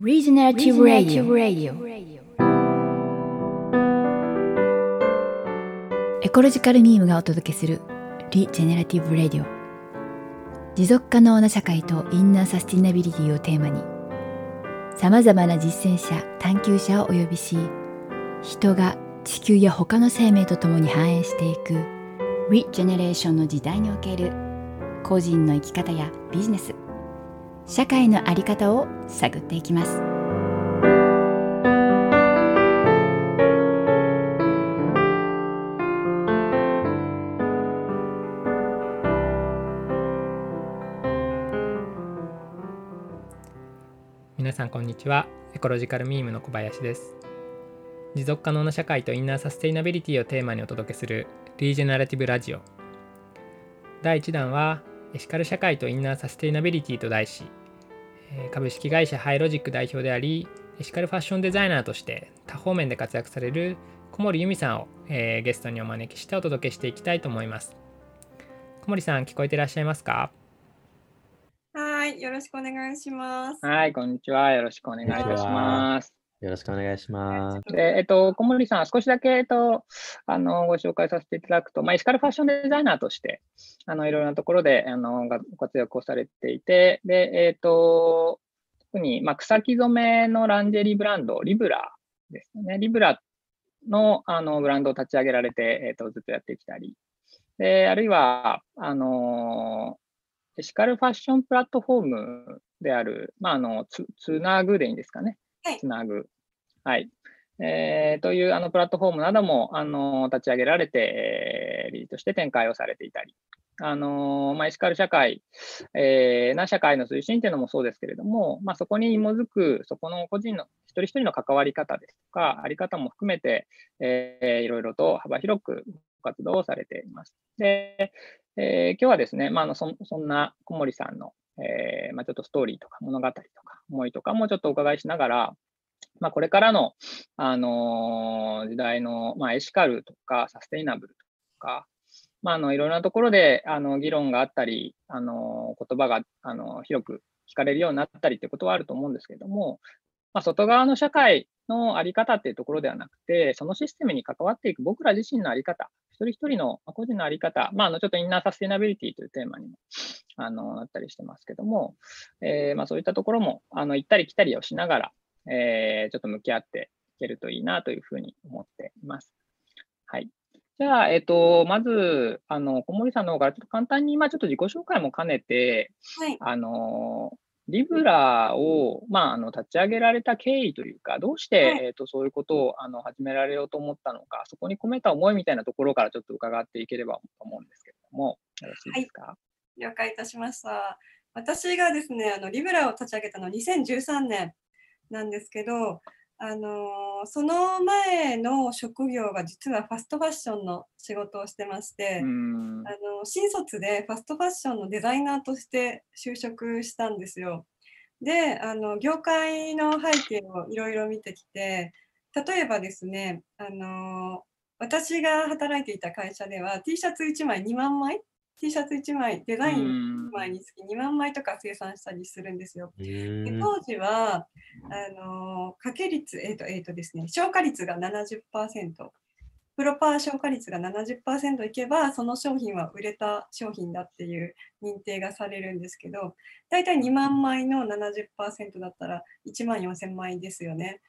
Regenerative Radio. エコロジカルミームがお届けする Regenerative Radio. 持続可能な社会とインナーサスティナビリティをテーマにさまざまな実践者探求者をお呼びし人が地球や他の生命とともに繁栄していく Regeneration の時代における個人の生き方やビジネス社会の在り方を探っていきます。皆さんこんにちは。エコロジカルミームの小林です。持続可能な社会とインナーサステイナビリティをテーマにお届けするリージェナラティブラジオ。第1弾はエシカル社会とインナーサステイナビリティと題し株式会社ハイロジック代表でありエシカルファッションデザイナーとして多方面で活躍される小森由美さんを、えー、ゲストにお招きしてお届けしていきたいと思います。小森さん聞こえていらっしゃいますか？はいよろしくお願いします。はいこんにちは。よろしくお願いいたしますよろしくお願いします。えっと、小森さん、少しだけ、えっと、あのご紹介させていただくと、まあ、エシカルファッションデザイナーとして、あのいろいろなところであのご活躍をされていて、でえっと、特に、まあ、草木染めのランジェリーブランド、リブラですね。リブラのあのブランドを立ち上げられて、えっと、ずっとやってきたり、であるいは、あのエシカルファッションプラットフォームである、まあ、あのつつなぐでいいんですかね。つなぐ。はい。えー、というあのプラットフォームなどもあの立ち上げられて、えー、リードとして展開をされていたり、あのまあ、エシカル社会、えー、な社会の推進というのもそうですけれども、まあ、そこに紐づく、そこの個人の一人一人の関わり方ですとか、あり方も含めて、えー、いろいろと幅広く活動をされています。で、えー、今日はですね、まあ、あのそそんな小森さんの、えーまあ、ちょっとストーリーとか物語とか思いとかもちょっとお伺いしながら、まあ、これからの、あのー、時代の、まあ、エシカルとかサステイナブルとか、まあ、あのいろんなところであの議論があったり、あの言葉があの広く聞かれるようになったりということはあると思うんですけれども、まあ、外側の社会の在り方っていうところではなくて、そのシステムに関わっていく僕ら自身の在り方、一人一人の個人の在り方、まあ、あのちょっとインナーサステナビリティというテーマにもあのなったりしてますけども、えー、まあ、そういったところもあの行ったり来たりをしながら、えー、ちょっと向き合っていけるといいなというふうに思っています。はい。じゃあ、えっ、ー、と、まず、あの、小森さんの方からちょっと簡単に、今ちょっと自己紹介も兼ねて、はい、あの、リブラを、まあ、あの立ち上げられた経緯というか、どうして、はい、えーと、そういうことをあの始められようと思ったのか、そこに込めた思いみたいなところからちょっと伺っていければと思うんですけれども、よろしいですか？はい、了解いたしました。私がですね、あのリブラを立ち上げたのは2013年なんですけど、あのその前の職業が実はファストファッションの仕事をしてまして、あの新卒でファストファッションのデザイナーとして就職したんですよ。であの業界の背景をいろいろ見てきて例えばですねあの私が働いていた会社では T シャツ1枚2万枚 T シャツ1枚デザイン1枚につき2万枚とか生産したりするんですよ。で当時はあの掛け率、えーとえーとですね、消化率が70%プロパー消化率が70%いけばその商品は売れた商品だっていう認定がされるんですけど大体2万枚の70%だったら1万4000枚ですよね。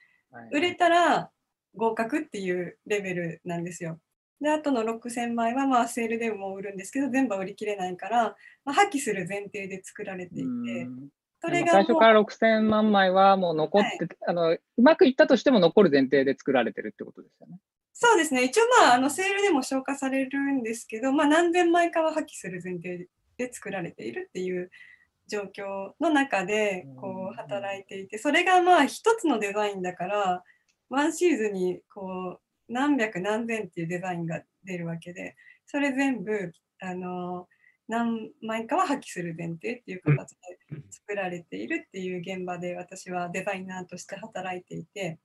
売れたら合格っていうレベルなんですよ。で、あとの6000枚はまあセールでも売るんですけど、全部は売り切れないから、まあ、破棄する前提で作られていて、それが最初から6000万枚はもう残って、はい、あのうまくいったとしても残る前提で作られてるってことですよね。そうですね、一応まああのセールでも消化されるんですけど、まあ、何千枚かは破棄する前提で作られているっていう状況の中でこう働いていて、それがまあ一つのデザインだから、ワンシーズンにこう何百何千っていうデザインが出るわけでそれ全部あの何枚かは破棄する前提っていう形で作られているっていう現場で私はデザイナーとして働いていて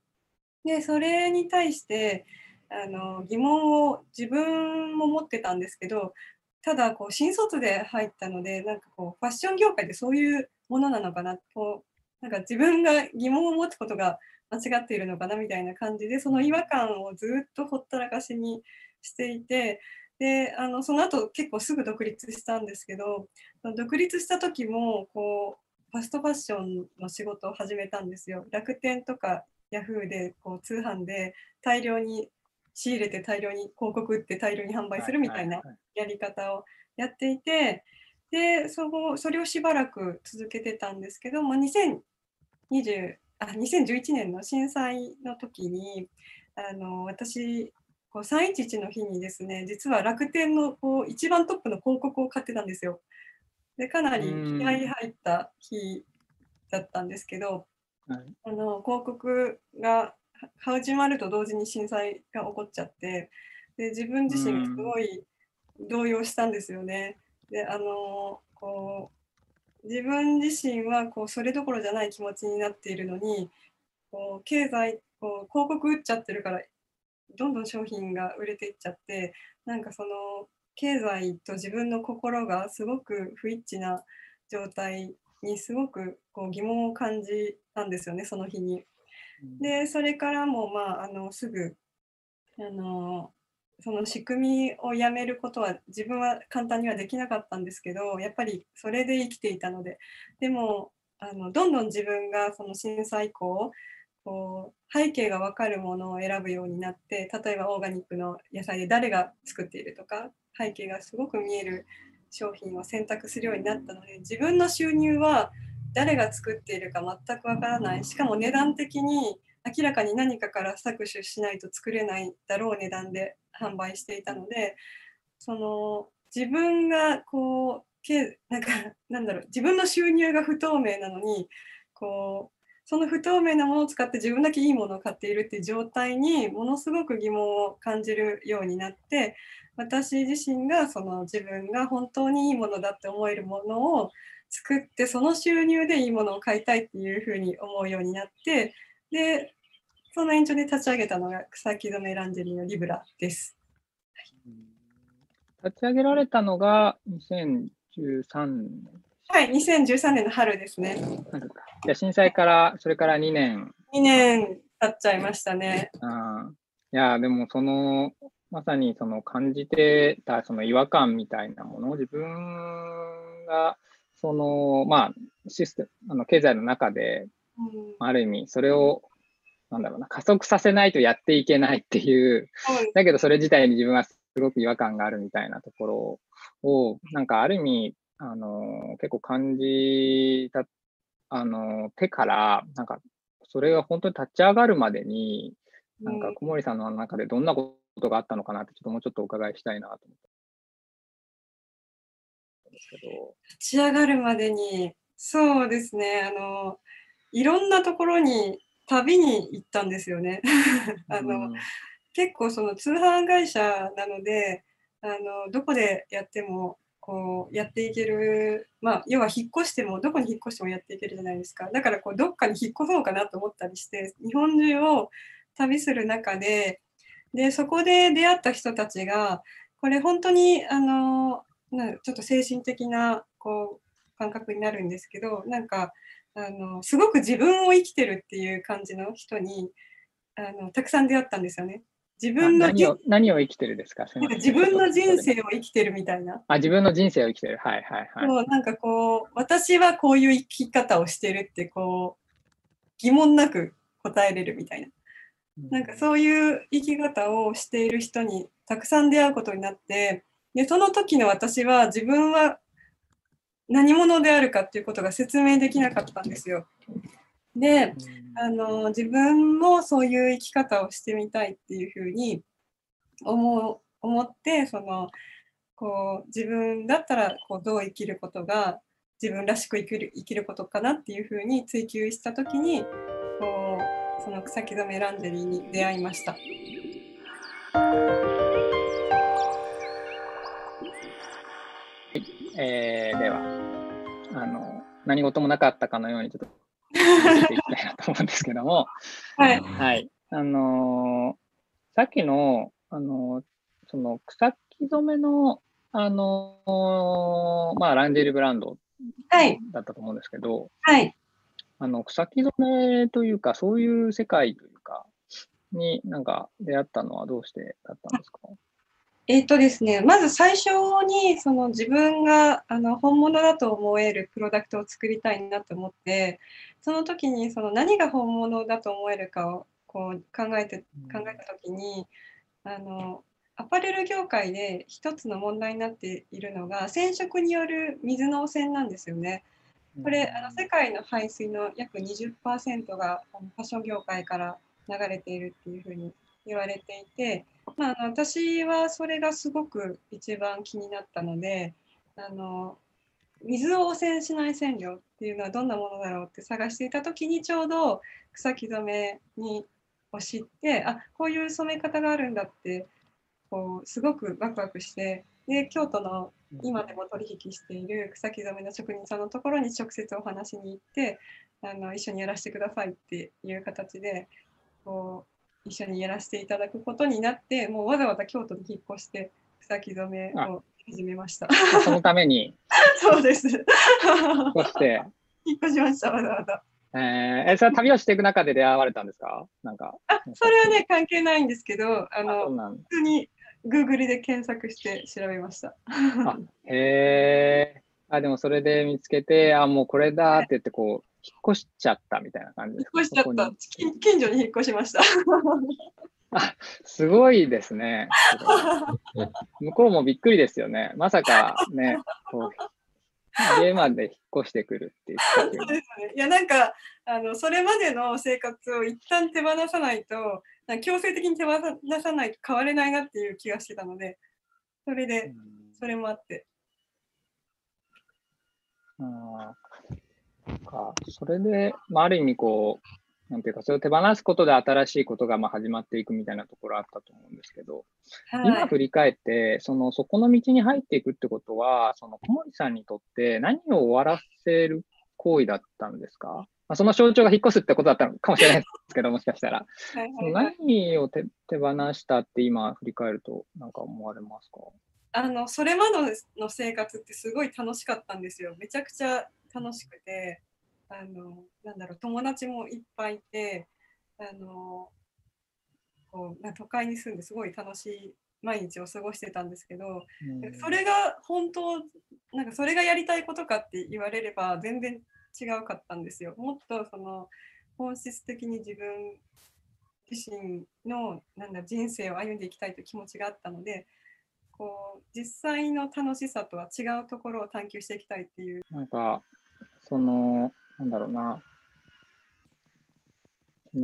でそれに対してあの疑問を自分も持ってたんですけどただこう新卒で入ったのでなんかこうファッション業界ってそういうものなのかなこうなんか自分が疑問を持つことが間違っているのかなみたいな感じでその違和感をずっとほったらかしにしていてであのその後結構すぐ独立したんですけど独立した時もこうファストファッションの仕事を始めたんですよ。楽天とかヤフーでこう通販で大量に仕入れて大量に広告売って大量に販売するみたいなやり方をやっていて、でそこそれをしばらく続けてたんですけども2000 20あ2011年の震災の時にあの私こう311の日にですね実は楽天のこう一番トップの広告を買ってたんですよ。でかなり気合い入った日だったんですけど、はい、あの広告が始まると同時に震災が起こっちゃってで自分自身すごい動揺したんですよね。であのこ自分自身はこうそれどころじゃない気持ちになっているのにこう経済こう広告打っちゃってるからどんどん商品が売れていっちゃってなんかその経済と自分の心がすごく不一致な状態にすごくこう疑問を感じたんですよねその日に。でそれからもまああのすぐあのその仕組みをやめることは自分は簡単にはできなかったんですけどやっぱりそれで生きていたので。でもあのどんどん自分がその震災以降こう背景が分かるものを選ぶようになって例えばオーガニックの野菜で誰が作っているとか背景がすごく見える商品を選択するようになったので自分の収入は誰が作っているか全くわからない。しかも値段的に明らかに何かから搾取しないと作れないだろう値段で販売していたのでその自分がこうなんかなんだろう自分の収入が不透明なのにこうその不透明なものを使って自分だけいいものを買っているっていう状態にものすごく疑問を感じるようになって私自身がその自分が本当にいいものだって思えるものを作ってその収入でいいものを買いたいっていうふうに思うようになってでその延長で立ち上げたのが草木染めランジェリーのリブラです。立ち上げられたのが2013年はい、2013年の春ですね。じゃ震災からそれから2年。2年経っちゃいましたね。あいや、でもその、まさにその感じてたその違和感みたいなものを自分が、その、まあ、システム、あの経済の中で、ある意味、それを、なんだろうな、加速させないとやっていけないっていう、だけどそれ自体に自分はすごく違和感があるみたいなところを、なんかある意味、あの、結構感じた、あの、手から、なんか、それが本当に立ち上がるまでに、なんか小森さんの中でどんなことがあったのかなって、ちょっともうちょっとお伺いしたいなと思って。ですけど。立ち上がるまでに、そうですね、あの、いろんなところに旅に行ったんですよね。あの、うん、結構その通販会社なので、あのどこでやってもこうやっていける、まあ、要は引っ越してもどこに引っ越してもやっていけるじゃないですか。だからこうどっかに引っ越そうかなと思ったりして日本中を旅する中ででそこで出会った人たちがこれ本当にあのなちょっと精神的なこう感覚になるんですけどなんかあのすごく自分を生きてるっていう感じの人にあのたくさん出会ったんですよね。自分の何を何を生きてるですか？なんか自分の人生を生きてるみたいな。あ、自分の人生を生きてる。はいはいはい。もうなんかこう、私はこういう生き方をしてるって、こう、疑問なく答えれるみたいな。なんかそういう生き方をしている人にたくさん出会うことになって、で、その時の私は自分は何者であるかっていうことが説明できなかったんですよ。で、あの自分もそういう生き方をしてみたいっていうふうに思う思ってそのこう自分だったらこうどう生きることが自分らしく生きる生きることかなっていうふうに追求した時にこうその草木染めランジェリーに出会いました。えー、ではあの何事もなかったかのようにちょっとていきたいなと思うんですけども、はい。はい。あのー、さっきの、あのー、その草木染めの、あのー、まあ、ランジェリーブランドだったと思うんですけど、はい。あの草木染めというか、そういう世界というか、になんか出会ったのはどうしてだったんですか？えっ、とですね、まず最初にその自分があの本物だと思えるプロダクトを作りたいなと思ってその時にその何が本物だと思えるかをこう考えて考えた時にあのアパレル業界で一つの問題になっているのが染色による水の汚染なんですよね。これあの世界の排水の約20%がファッション業界から流れているっていうふうに言われていて、まあ、私はそれがすごく一番気になったのであの水を汚染しない染料っていうのはどんなものだろうって探していた時にちょうど草木染めにを知ってあこういう染め方があるんだってこうすごくワクワクしてで京都の今でも取引している草木染めの職人さんのところに直接お話しに行ってあの一緒にやらせてくださいっていう形でこう一緒にやらせていただくことになってもうわざわざ京都に引っ越して草木染めを始めました。そのために そうです。引っ越して、引っ越しましたわざわざ。えー、えそれは旅をしていく中で出会われたんですか？なんか。あそれはね関係ないんですけどああの普通に Google で検索して調べました。あへえ。あ、でもそれで見つけて、あ、もうこれだって言って、こう、引っ越しちゃったみたいな感じですか？引っ越しちゃっそこに。た近近所に引っ越しました。すごいですね。向こうもびっくりですよね。まさかね、こう、家まで引っ越してくるっていう。そうですね。いやなんかあのそれまでの生活を一旦手放さないと強制的に手放さないと変われないなっていう気がしてたのでそれでそれもあってか。それで、まあ、ある意味こう、なんていうか、それを手放すことで新しいことがまあ始まっていくみたいなところあったと思うんですけど、今はい。振り返って、そのそこの道に入っていくってことは、その小森さんにとって何を終わらせる行為だったんですか、まあ、その象徴が引っ越すってことだったのかもしれないですけど、もしかしたら。はいはいはい。何を手手放したって今振り返ると、なんか思われますか？あのそれまでの生活ってすごい楽しかったんですよ。めちゃくちゃ楽しくて、あのなんだろう友達もいっぱいいて、あのこうな都会に住んですごい楽しい毎日を過ごしてたんですけど、それが本当なんかそれがやりたいことかって言われれば全然違うかったんですよ。もっとその本質的に自分自身のなんだ人生を歩んでいきたいという気持ちがあったのでこう実際の楽しさとは違うところを探求していきたいっていうなんか、その、なんだろうな。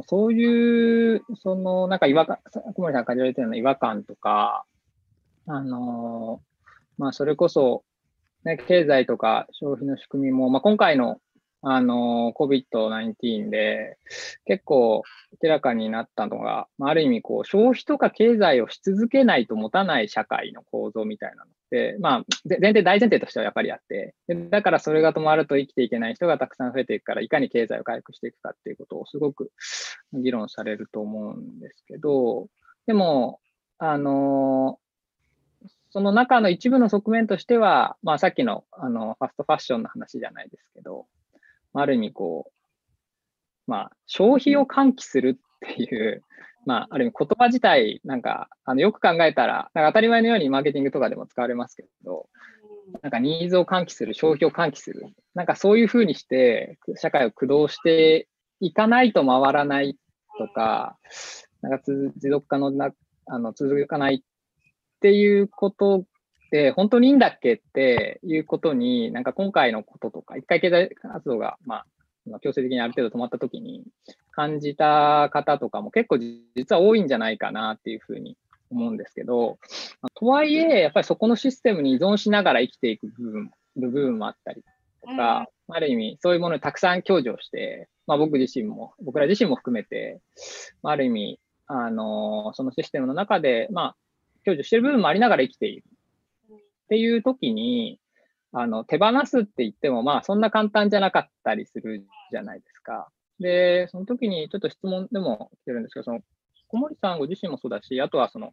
そういう、その、なんか違和感、小森さんが感じられてるような違和感とか、あの、まあ、それこそ、ね、経済とか消費の仕組みも、まあ、今回の、あの、COVID-19 で、結構明らかになったのが、あ、る意味、こう、消費とか経済をし続けないと持たない社会の構造みたいなのって、まあ、前提、大前提としてはやっぱりあって、だからそれが止まると生きていけない人がたくさん増えていくから、いかに経済を回復していくかっていうことをすごく議論されると思うんですけど、でも、あのその中の一部の側面としては、まあ、さっきのあのファストファッションの話じゃないですけど、ある意味こう、まあ、消費を喚起するっていう、まあ、ある意味言葉自体、なんか、あのよく考えたら、なんか当たり前のようにマーケティングとかでも使われますけど、なんかニーズを喚起する、消費を喚起する、なんかそういうふうにして、社会を駆動していかないと回らないとか、なんかつ持続可能な、あの続かないっていうことで、本当にいいんだっけっていうことに、なんか今回のこととか、一回経済活動が、まあ、まあ強制的にある程度止まったときに感じた方とかも結構実は多いんじゃないかなっていうふうに思うんですけど、まあとはいえ、やっぱりそこのシステムに依存しながら生きていく部分部分もあったりとか、ある意味そういうものにたくさん享受をして、まあ、僕自身も、僕ら自身も含めて、まあ、ある意味、あのそのシステムの中で、まあ、享受している部分もありながら生きているっていう時に、あの手放すって言っても、まあ、そんな簡単じゃなかったりするじゃないですか。で、その時にちょっと質問でも来てるんですけど、その小森さんご自身もそうだし、あとはその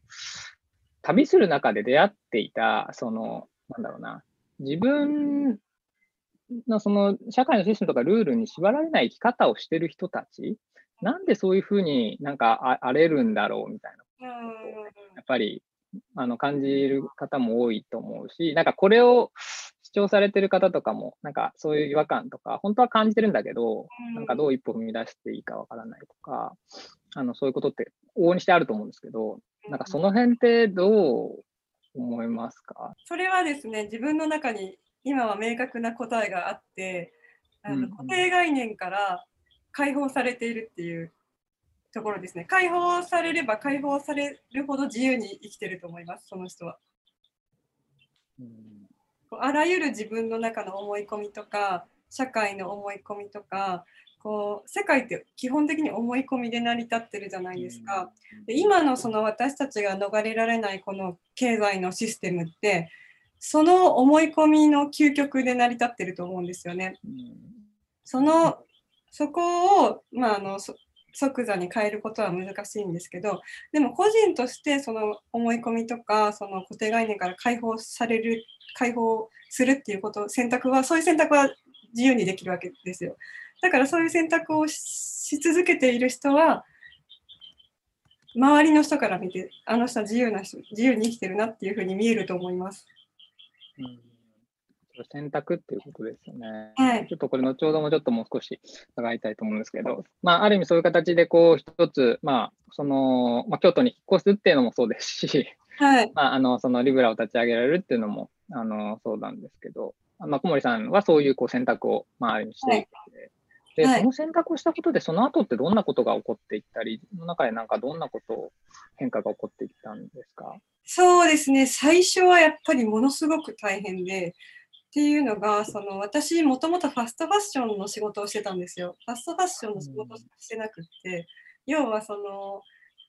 旅する中で出会っていた、その、なんだろうな、自分のその社会のシステムとかルールに縛られない生き方をしてる人たち、なんでそういうふうになんか荒れるんだろうみたいな、やっぱりあの感じる方も多いと思うし、なんかこれを主張されてる方とかも、なんかそういう違和感とか、本当は感じてるんだけど、なんかどう一歩踏み出していいかわからないとか、あのそういうことって往々にしてあると思うんですけど、なんかその辺ってどう思いますか？それはですね、自分の中に今は明確な答えがあって、あの固定概念から解放されているっていうところですね。解放されれば解放されるほど自由に生きてると思います、その人は。こうあらゆる自分の中の思い込みとか、社会の思い込みとか、こう世界って基本的に思い込みで成り立ってるじゃないですか。で今のその私たちが逃れられないこの経済のシステムってその思い込みの究極で成り立ってると思うんですよね。そのそこを、まあ、あの即座に変えることは難しいんですけどでも個人としてその思い込みとかその固定概念から解放される解放するっていうこと選択はそういう選択は自由にできるわけですよ。だからそういう選択をし続けている人は周りの人から見てあの人は自由な人自由に生きてるなっていうふうに見えると思います。うん選択っていうことですよね。はい、ちょっとこれ、後ほどもちょっともう少し伺いたいと思うんですけど、まあ、ある意味そういう形で、こう、一つ、まあ、その、まあ、京都に引っ越すっていうのもそうですし、はい、まあ、あの、そのリブラを立ち上げられるっていうのも、あの、そうなんですけど、まあ、小森さんはそういうこう選択を、まあ、ある意味していて、はい。で、その選択をしたことで、その後ってどんなことが起こっていったり、その中でなんかどんなこと、変化が起こっていったんですか？そうですね、最初はやっぱりものすごく大変で、っていうのが、その私、もともとファストファッションの仕事をしてたんですよ。ファストファッションの仕事してなくって、要はその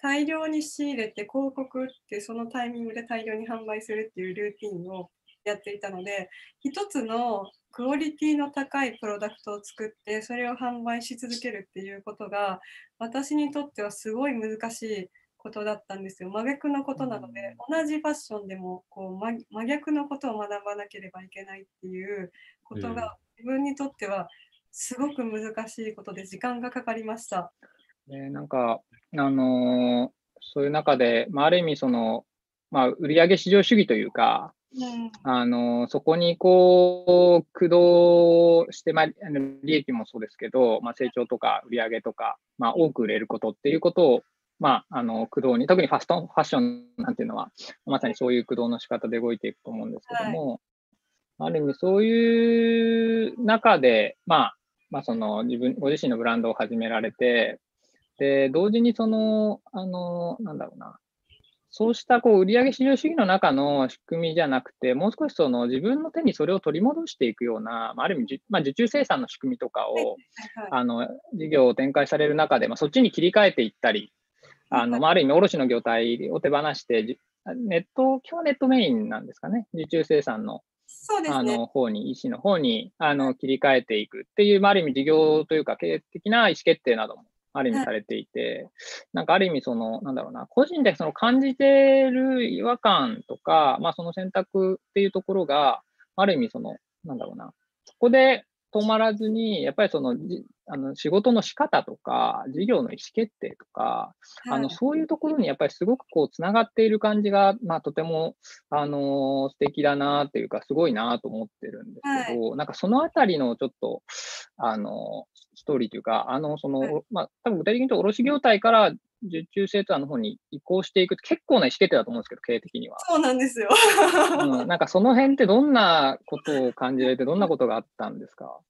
大量に仕入れて広告ってそのタイミングで大量に販売するっていうルーティンをやっていたので、一つのクオリティの高いプロダクトを作って、それを販売し続けるっていうことが、私にとってはすごい難しいことだったんですよ。真逆のことなので、同じファッションでもこう真真逆のことを学ばなければいけないっていうことが自分にとってはすごく難しいことで時間がかかりました。ね、なんか、あのー、そういう中で、まあ、ある意味その、まあ、売上市場主義というか、うん、あのそこにこう駆動して、まあ、利益もそうですけど、まあ、成長とか売上とか、まあ、多く売れることっていうことをまあ、あの、駆動に、特にファスト、ファッションなんていうのは、まさにそういう駆動の仕方で動いていくと思うんですけども、はい、ある意味そういう中で、まあ、まあ、その自分、ご自身のブランドを始められて、で、同時にその、あの、なんだろうな、そうしたこう売上市場主義の中の仕組みじゃなくて、もう少しその自分の手にそれを取り戻していくような、まあ、ある意味、まあ、受注生産の仕組みとかを、あの事業を展開される中で、まあ、そっちに切り替えていったり、あの、まあ、ある意味、卸の業態を手放して、ネット、今日ネットメインなんですかね、受注生産の。そうですね、あの方に、医師の方にあの切り替えていくっていう、まあ、ある意味事業というか経営的な意思決定などもある意味されていて、なんかある意味その、なんだろうな、個人でその感じてる違和感とか、まあその選択っていうところが、ある意味その、なんだろうな、そこで止まらずに、やっぱりその、あの仕事の仕方とか、事業の意思決定とか、はい、あのそういうところにやっぱりすごくこう、つながっている感じが、まあとても、あの素敵だなっていうか、すごいなと思ってるんですけど、はい、なんかそのあたりのちょっと、あのストーリーというか、あの、その、はい、まあ、多分具体的に言うと、卸業態から受注生産の方に移行していく結構な意思決定だと思うんですけど、経営的には。そうなんですよ。うん、なんかその辺ってどんなことを感じられて、どんなことがあったんですか？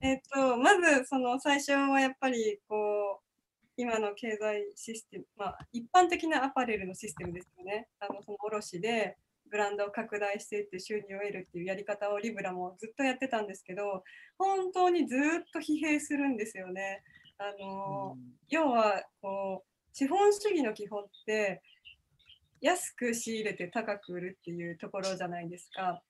えっと、まず、その最初はやっぱり、こう、今の経済システム、まあ、一般的なアパレルのシステムですよね。あのその卸でブランドを拡大していって収入を得るっていうやり方をリブラもずっとやってたんですけど、本当にずっと疲弊するんですよね。あの、要は、こう、資本主義の基本って、安く仕入れて高く売るっていうところじゃないですか。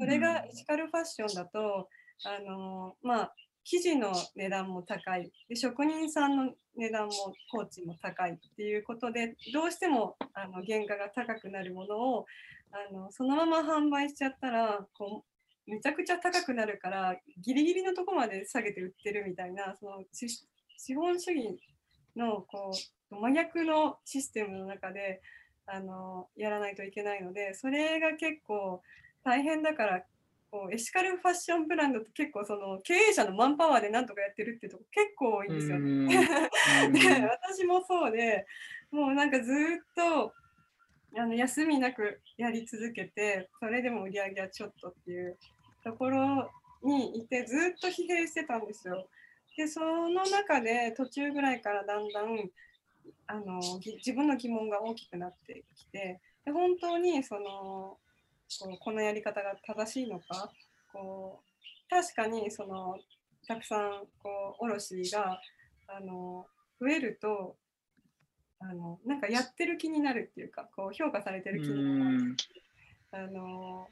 それがエシカルファッションだと、あのまあ、生地の値段も高い。で職人さんの値段も工賃も高いっていうことでどうしてもあの原価が高くなるものをあのそのまま販売しちゃったらこうめちゃくちゃ高くなるからギリギリのとこまで下げて売ってるみたいなその資本主義のこう真逆のシステムの中であのやらないといけないのでそれが結構大変だからこうエシカルファッションブランドって結構その経営者のマンパワーでなんとかやってるっていうとこ結構多いんですよね。で私もそうでもうなんかずっとあの休みなくやり続けてそれでも売り上げはちょっとっていうところにいてずっと疲弊してたんですよ。でその中で途中ぐらいからだんだんあの自分の疑問が大きくなってきてで本当にそのこうこのやり方が正しいのか？こう確かにそのたくさんこう卸があの増えるとあのなんかやってる気になるっていうかこう評価されてる気になる。あの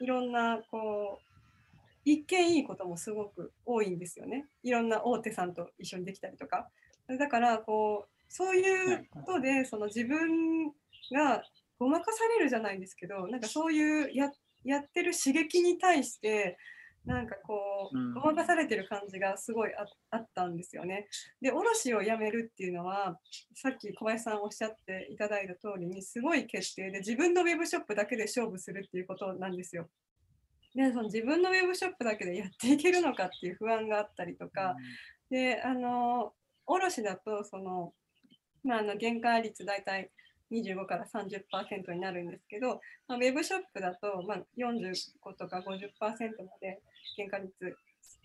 いろんなこう一見いいこともすごく多いんですよね。いろんな大手さんと一緒にできたりとか。だからこうそういうことでその自分がごまかされるじゃないんですけどなんかそういうややってる刺激に対してなんかこうごまかされてる感じがすごいあったんですよね。で卸をやめるっていうのはさっき小林さんおっしゃっていただいた通りにすごい決定で自分のウェブショップだけで勝負するっていうことなんですよ。でその自分のウェブショップだけでやっていけるのかっていう不安があったりとか、であの卸だとその、まあ、あの原価率大体25から30%になるんですけど、まあ、ウェブショップだと、まあ、45とか50%まで原価率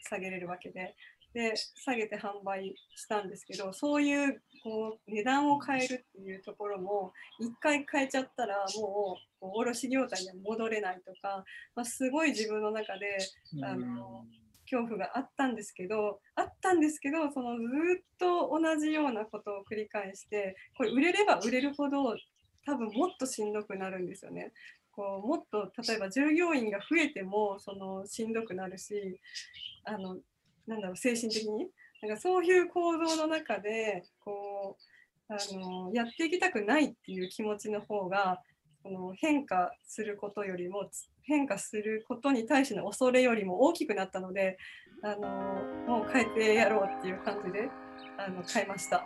下げれるわけで、で下げて販売したんですけどそういうこう値段を変えるっていうところも1回変えちゃったらもうこう卸業態には戻れないとか、まあ、すごい自分の中であの恐怖があったんですけどあったんですけどそのずっと同じようなことを繰り返してこれ売れれば売れるほど多分もっとしんどくなるんですよね。こうもっと例えば従業員が増えてもそのしんどくなるしあのなんだろう精神的に？なんかそういう構造の中でこうあのやっていきたくないっていう気持ちの方がその変化することよりも変化することに対しての恐れよりも大きくなったのであのもう変えてやろうっていう感じであの変えました。